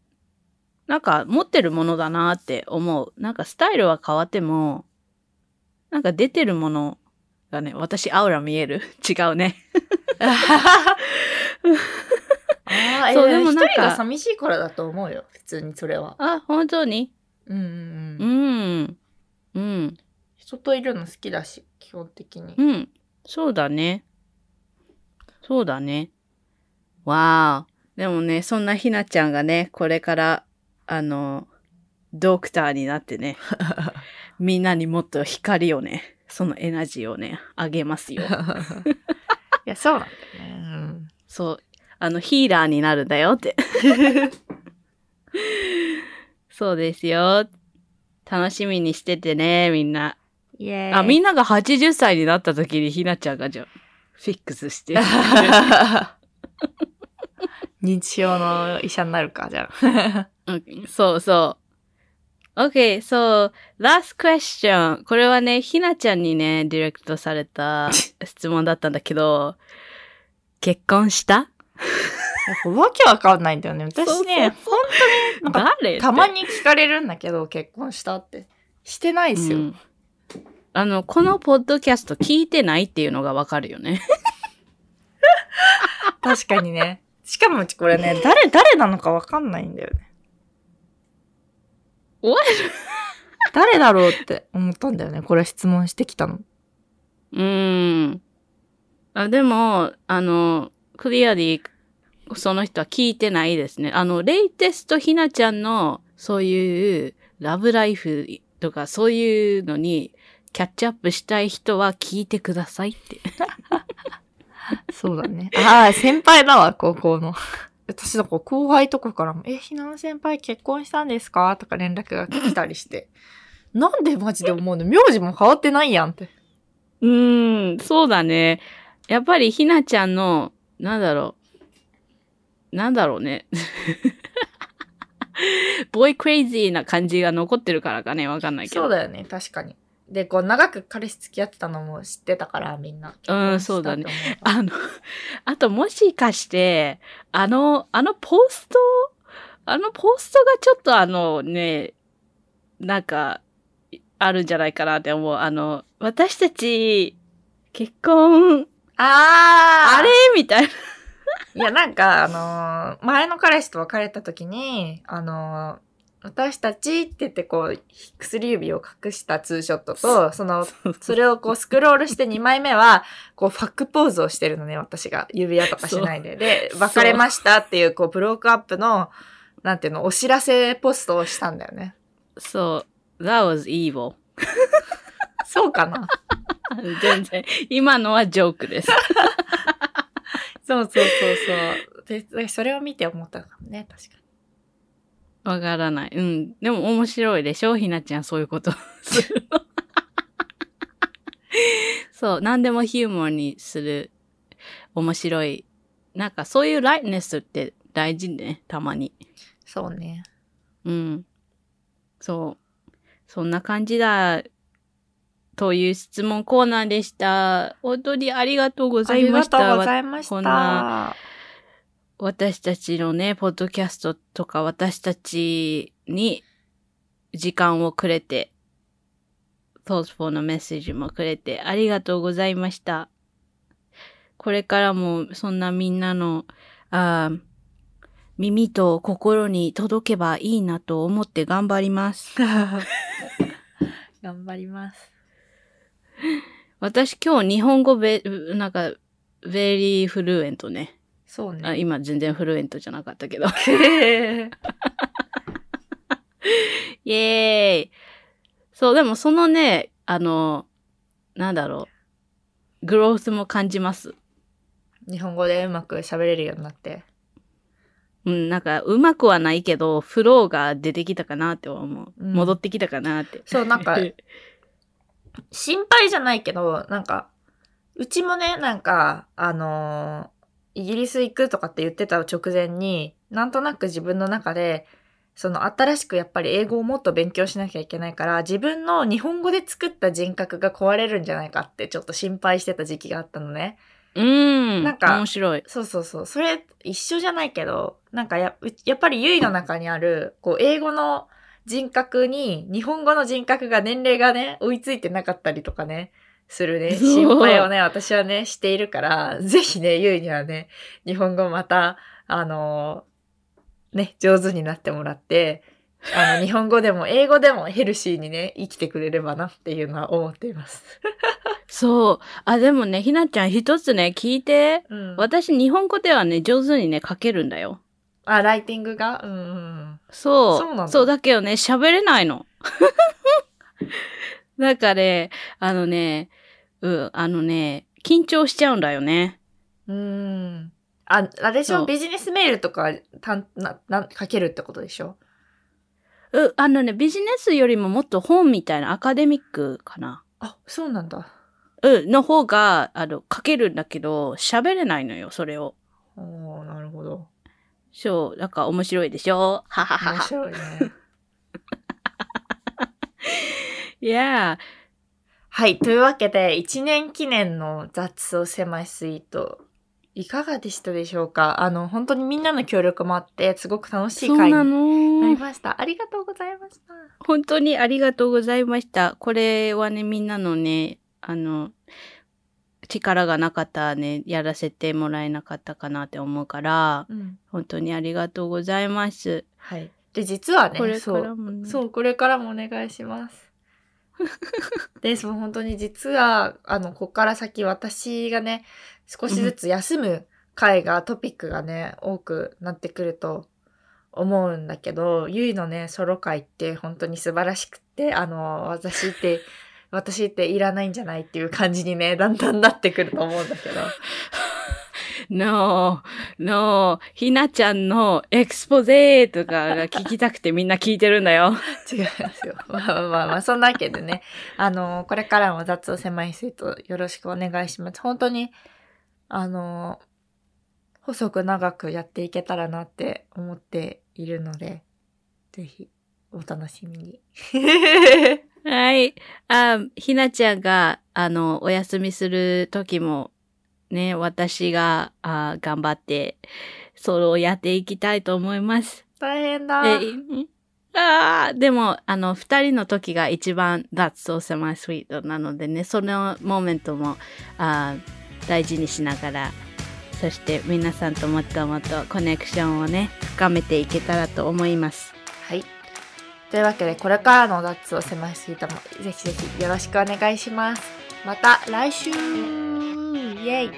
なんか持ってるものだなって思う。なんかスタイルは変わっても、なんか出てるものがね、私アウラ見える 違うね。ああ、そうでもなんか人が寂しいからだと思うよ。普通にそれは。あ、本当に？うんうんううん。ん。うん。人といるの好きだし、基本的に。うん。そうだね。そうだね。わー。でもね、そんなひなちゃんがね、これから、あの、ドクターになってね、みんなにもっと光をね、そのエナジーをね、あげますよ。いや、そうなんだよね。うんそう、あの、ヒーラーになるんだよって。そうですよ。楽しみにしててね、みんな。イェーイ。あ、みんなが80歳になった時にひなちゃんがじゃあフィックスして。認知症の医者になるか、じゃあ。Okay, そうそう。Okay, so, last question. これはね、ひなちゃんにね、ディレクトされた 質問だったんだけど、結婚した？わけわかんないんだよね。私ね、本当に、なんか、たまに聞かれるんだけど、結婚したって。してないですよ。うんあの、このポッドキャスト聞いてないっていうのがわかるよね。確かにね。しかもうちこれね、誰、誰なのかわかんないんだよね。What? 誰だろうって思ったんだよね。これ質問してきたの。うーん。あでも、あの、クリアでその人は聞いてないですね。あの、レイテストひなちゃんのそういうラブライフとかそういうのにキャッチアップしたい人は聞いてくださいって。そうだね。ああ、先輩だわ、高校の。私のこう後輩とかからも、え、ひなの先輩結婚したんですか？とか連絡が来たりして。なんでマジで思うの？名字も変わってないやんって。うーん、そうだね。やっぱりひなちゃんの、なんだろう。なんだろうね。ボーイクレイジーな感じが残ってるからかね、わかんないけど。そうだよね、確かに。で、こう長く彼氏付き合ってたのも知ってたから、みんな。うんそうだね あの、あともしかして、あの、あのポスト、あのポストがちょっとあのね、なんか、あるんじゃないかなって思う。あの、私たち、結婚、あーあれ？みたいな。いや、なんか、あのー前の彼氏と別れた時に、あのー私たちって言ってこう、薬指を隠したツーショットと、その、それをこうスクロールして2枚目は、こうファックポーズをしてるのね、私が。指輪とかしないで。で、別れましたっていう、こう、ブロークアップの、なんていうの、お知らせポストをしたんだよね。そう、that was evil. そうかな？全然、今のはジョークです。そうそうそうそう。で、でそれを見て思ったのかもね、確かに。わからない。うん。でも面白いでしょひなちゃんそういうことするの。そう。何でもヒューモアにする面白い。なんかそういうライトネスって大事ね。たまに。そうね。うん。そう。そんな感じだ。という質問コーナーでした。本当にありがとうございました。ありがとうございました。こんな私たちのね、ポッドキャストとか私たちに時間をくれて、thoughtful のメッセージもくれてありがとうございました。これからもそんなみんなのあー耳と心に届けばいいなと思って頑張ります。頑張ります。私今日日本語べ、なんか、 very fluent ね。そうね。あ今全然 fluent じゃなかったけど。イエーイそう、でもそのね、あの、なんだろう、グロースも感じます。日本語でうまく喋れるようになって。うん、なんか、うまくはないけど、フローが出てきたかなって思う。うん戻ってきたかなって。そう、なんか、心配じゃないけど、なんか、うちもね、なんか、あのーイギリス行くとかって言ってた直前に、なんとなく自分の中で、その新しくやっぱり英語をもっと勉強しなきゃいけないから、自分の日本語で作った人格が壊れるんじゃないかってちょっと心配してた時期があったのね。うーん。なんか面白い。そうそうそう。それ一緒じゃないけど、なんかやうやっぱりゆいの中にある、こう、英語の人格に、日本語の人格が年齢がね、追いついてなかったりとかね、するね、心配をね、私はね、しているから、ぜひね、ゆいにはね、日本語また、あのーね、上手になってもらって、あの、日本語でも英語でもヘルシーにね、生きてくれればなっていうのは思っています。そう。あ、でもね、ひなちゃん一つね、聞いて。うん。私、日本語ではね、上手にね、書けるんだよ。あ、ライティングが？うんうん。そう。そうなんだそうだけどね、喋れないの。だからね、あのね、うん、あのね、緊張しちゃうんだよね。うん。あ、あれでしょビジネスメールとか、たん、な、な、書けるってことでしょ？う、あのね、ビジネスよりももっと本みたいなアカデミックかな。あ、そうなんだ。うん、の方が、あの、書けるんだけど、喋れないのよ、それを。おー、なるほど。そう、なんか面白いでしょ？はははは。面白いね。いやはい。というわけで、1年記念の雑草狭いスイート、いかがでしたでしょうか？あの、本当にみんなの協力もあって、すごく楽しいそうな会になりの。ました。ありがとうございました。本当にありがとうございました。これはね、みんなのね、あの、力がなかったらね、やらせてもらえなかったかなって思うから、うん。本当にありがとうございます。はい。で、実はね、これかそう。らもね。そう、これからもお願いします。で、そう、本当に実は、あの、こっから先私がね、少しずつ休む回が、トピックがね、多くなってくると思うんだけど、ゆいのね、ソロ回って本当に素晴らしくって、あの、私って、私っていらないんじゃないっていう感じにね、だんだんなってくると思うんだけど。No, no, ひなちゃんのエクスポゼとかが聞きたくてみんな聞いてるんだよ。違いますよ。まあまあまあまあ、そんなわけでね、あの、これからも雑を狭いスイートよろしくお願いします。本当に、あの、細く長くやっていけたらなって思っているので、ぜひ、お楽しみに。はい。あ、ひなちゃんが、あの、お休みする時も、ね、私が、あ頑張って、それをやっていきたいと思います。大変だ。え、んあーでも、あの、二人の時が一番 That's so semi sweet なのでね、そのモーメントもあー大事にしながら、そして皆さんともっともっとコネクションをね、深めていけたらと思います。はい。というわけで、これからの雑を狭いスイートも、ぜひぜひよろしくお願いします。また来週。イエイ。